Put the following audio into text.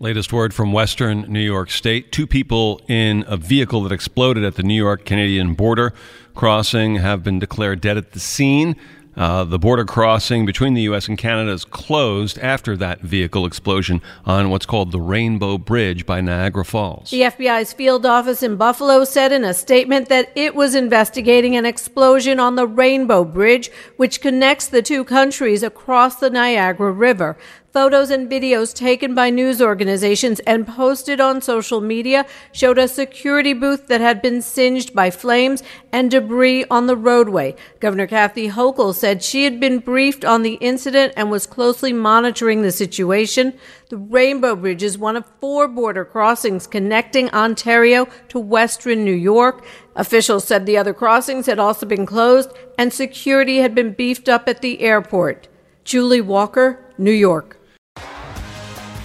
Latest word from Western New York State. Two people in a vehicle that exploded at the New York Canadian border crossing have been declared dead at the scene. Uh, the border crossing between the U.S. and Canada is closed after that vehicle explosion on what's called the Rainbow Bridge by Niagara Falls. The FBI's field office in Buffalo said in a statement that it was investigating an explosion on the Rainbow Bridge, which connects the two countries across the Niagara River. Photos and videos taken by news organizations and posted on social media showed a security booth that had been singed by flames and debris on the roadway. Governor Kathy Hochul said she had been briefed on the incident and was closely monitoring the situation. The Rainbow Bridge is one of four border crossings connecting Ontario to western New York. Officials said the other crossings had also been closed and security had been beefed up at the airport. Julie Walker, New York.